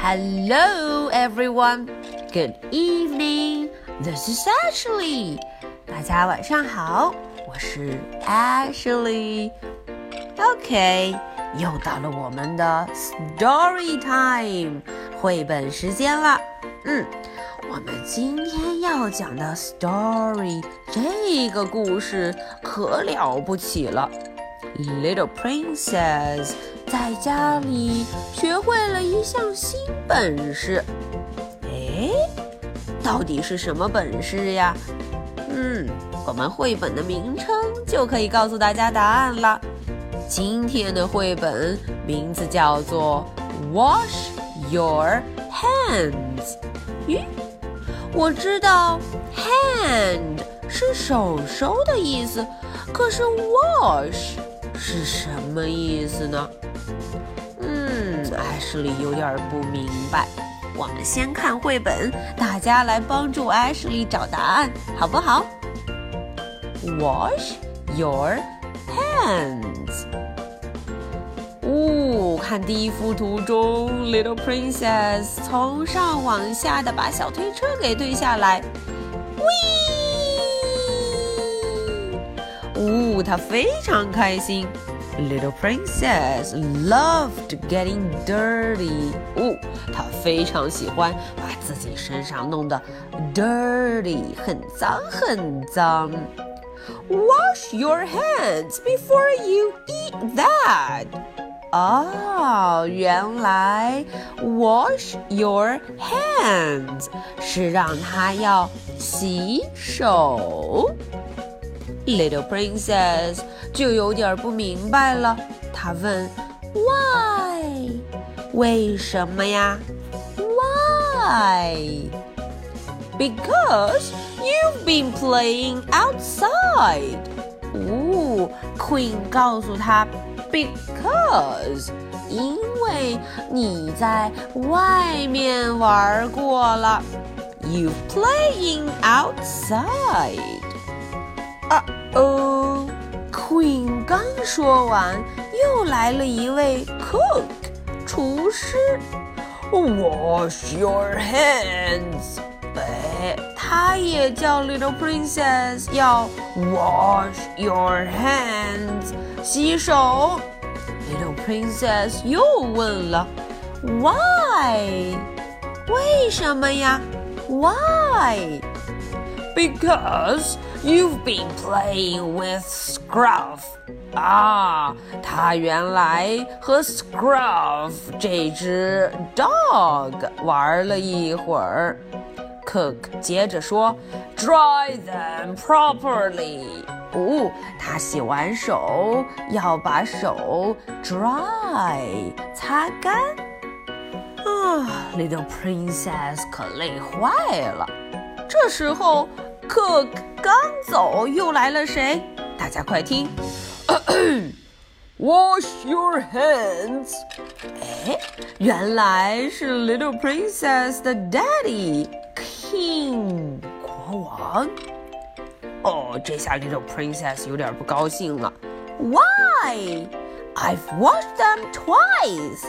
Hello, everyone. Good evening. This is Ashley. 大家晚上好，我是 Ashley。OK，又到了我们的 Story Time 绘本时间了。嗯，我们今天要讲的 Story 这个故事可了不起了。Little Princess 在家里学会了一项新本事。哎，到底是什么本事呀？嗯，我们绘本的名称就可以告诉大家答案了。今天的绘本名字叫做《Wash Your Hands》。咦，我知道 “hand” 是手收的意思，可是 “wash” 是什么意思呢？艾什莉有点不明白。我们先看绘本，大家来帮助艾什莉找答案，好不好？Wash your hands。哦，看第一幅图中，Little Princess 从上往下的把小推车给推下来。呜！哦，她非常开心。Little princess loved getting dirty. 哦，她非常喜欢把自己身上弄得 dirty，很脏很脏。Wash your hands before you eat that. 哦，原来 wash your hands 是让他要洗手。 Little princess 就有点不明白了，她问：“Why？为什么呀？Why？Because you've been playing outside。”哦，Queen 告诉她：“Because，因为你在外面玩过了。You playing outside。” ”啊哦，Queen 刚说完，又来了一位 Cook 厨师。Wash your hands。哎，他也叫 Little Princess 要 Wash your hands，洗手。Little Princess 又问了，Why？为什么呀？Why？Because You've been playing with Scruff 啊，他原来和 Scruff 这只 dog 玩了一会儿。Cook 接着说，Dry them properly。哦，他洗完手要把手 dry 擦干。啊，Little Princess 可累坏了。这时候。Cook 刚走，又来了谁？大家快听！Wash your hands。哎，原来是 Little Princess 的 Daddy King 国王。哦，这下 Little Princess 有点不高兴了。Why? I've washed them twice.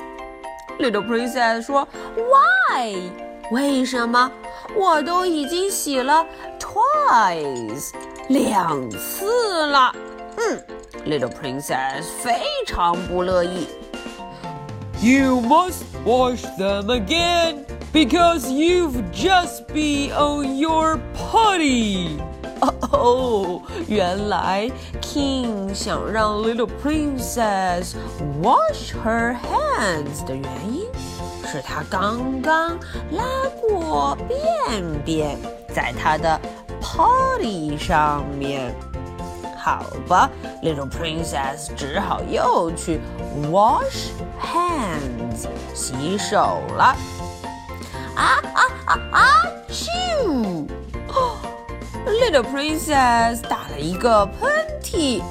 Little Princess 说：“Why？为什么？我都已经洗了 twice，两次了。”嗯，Little Princess 非常不乐意。You must wash them again because you've just been on your potty. 哦，原来 King 想让 Little Princess wash her hands 的原因，是他刚刚拉过便便 在他的 potty 上面。好吧，Little Princess 只好又去 wash hands 洗手了。啊啊啊啊！咻！Little Princess 打了一个喷嚏，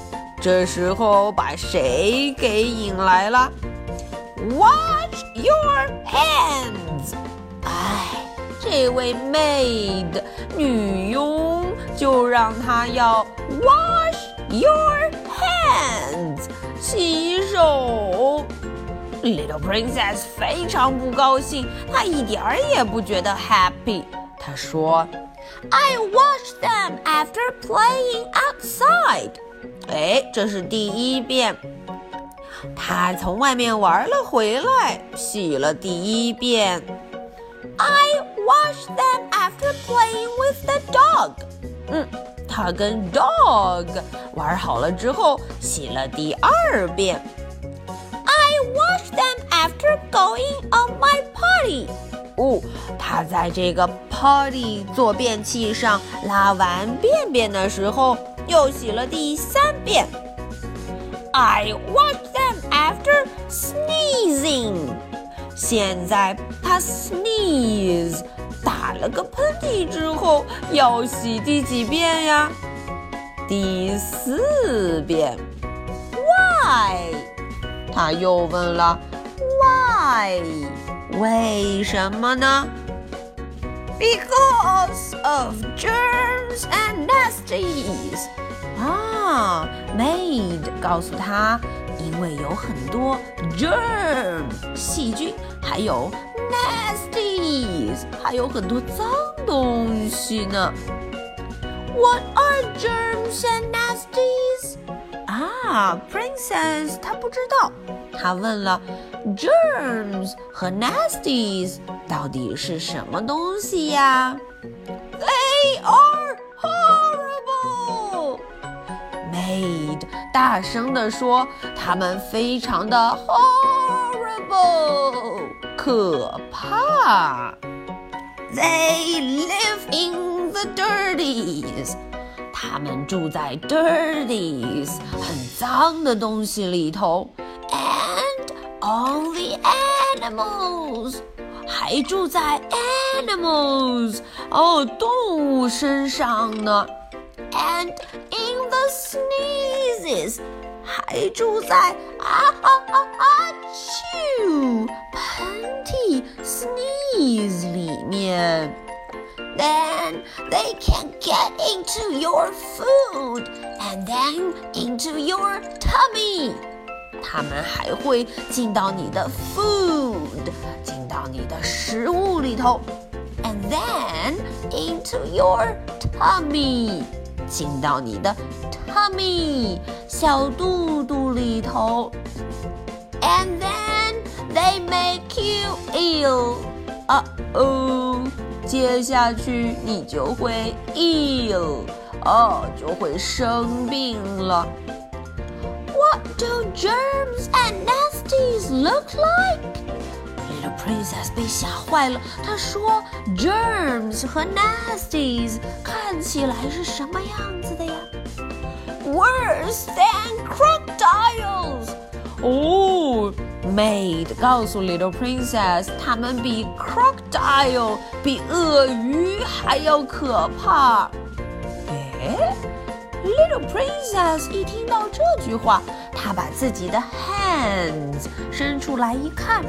这时候把谁给引来了？Watch your hands！哎，这位 maid 女佣就让她要 wash your hands，洗手。 Little Princess 非常不高兴，她一点儿也不觉得 happy。她说：“I watched them after playing outside。”哎，这是第一遍。她从外面玩了回来，洗了第一遍。I washed them after playing with the dog。嗯，她跟 dog 玩好了之后，洗了第二遍。I washed them after going on my potty。哦，她在这个 potty 坐便器上拉完便便的时候，又洗了第三遍。I washed them after sneezing。 现在他 sneeze 打了个喷嚏之后，要洗第几遍呀？第四遍。Why？他又问了，Why？为什么呢？Because of germs and nasties。啊，maid 告诉他。 因为有很多 germ 细菌，还有 nasties，还有很多脏东西呢。What are germs and nasties？啊，Princess 她不知道，她问了 germs 和 nasties 到底是什么东西呀？They are hor。大声地说：“他们非常的 horrible，可怕。They live in the dirties，他们住在 dirties 很脏的东西里头，and on the animals，还住在 animals 哦动物身上呢 ，and in the sneezes。”还住在啊啊啊啊啾喷嚏 sneeze 里面。Then they can get into your food and then into your tummy。它们还会进到你的 food，进到你的食物里头，and then into your tummy， 进到你的 tummy 小肚肚里头，and then they make you ill。啊哦，接下去你就会 ill，哦，就会生病了。What do germs and nasties look like? Little Princess 被吓坏了。她说：“Germs 和 nasties 看起来是什么样子的呀？” worse than crocodiles. 哦，Maid 告诉 Little Princess，它们比 crocodile 比鳄鱼还要可怕。哎，Little Princess 一听到这句话，她把自己的 hands 伸出来一看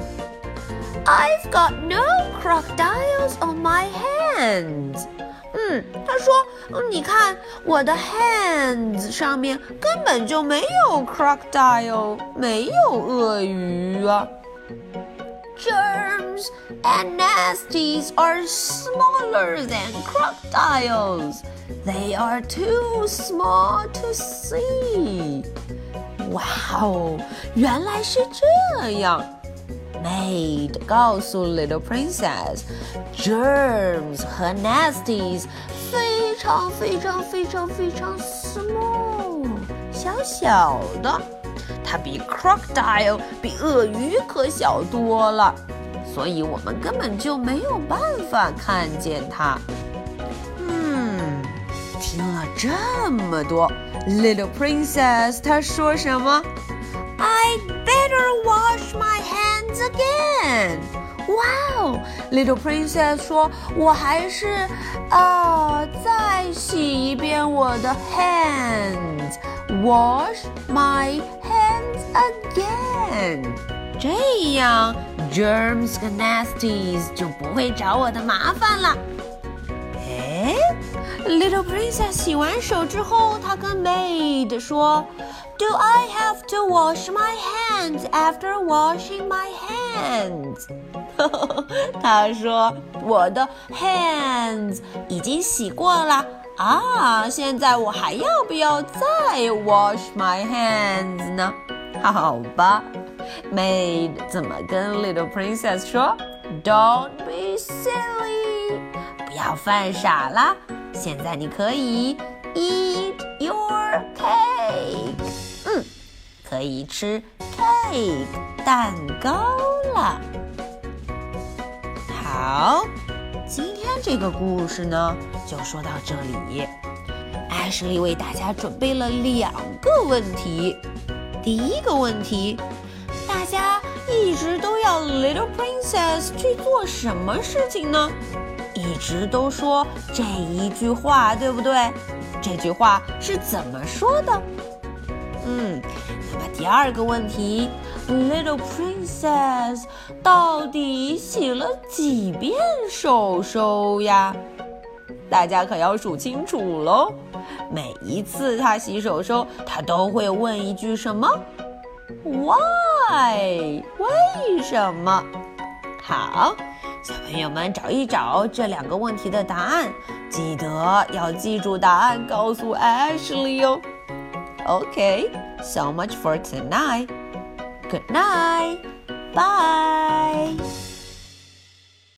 ，I've got no crocodiles on my hands。嗯，他说，嗯，你看我的 hands 上面根本就没有 crocodile，没有鳄鱼啊。Germs and nasties are smaller than crocodiles. They are too small to see. 哇哦，原来是这样。 Maid 告诉 Little Princess，germs 和 nasties 非常非常非常非常 small，小小的，它比 crocodile 比鳄鱼可小多了，所以我们根本就没有办法看见它。嗯，听了这么多，Little Princess 她说什么 ？I better wash my hands again. Wow, Little Princess 说：“我还是，呃，再洗一遍我的 hands. Wash my hands again. 这样，germs 和 nasties 就不会找我的麻烦了。”哎，Little Princess 洗完手之后，她跟 Maid 说 Do I have to wash my hands after washing my hands？他说我的 hands 已经洗过了啊，现在我还要不要再 wash my hands 呢？好吧，Maid 怎么跟 Little Princess 说？Don't be silly，不要犯傻啦。现在你可以 eat your cake，嗯， 可以吃 cake 蛋糕了。好，今天这个故事呢就说到这里。艾什莉为大家准备了两个问题。第一个问题，大家一直都要 Little Princess 去做什么事情呢？一直都说这一句话，对不对？这句话是怎么说的？嗯，那么第二个问题，Little Princess 到底洗了几遍手手呀？大家可要数清楚喽！每一次她洗手手，她都会问一句什么？Why？为什么？好。小朋友们，找一找这两个问题的答案，记得要记住答案，告诉 Ashley 哦。Okay, so much for tonight. Good night. Bye.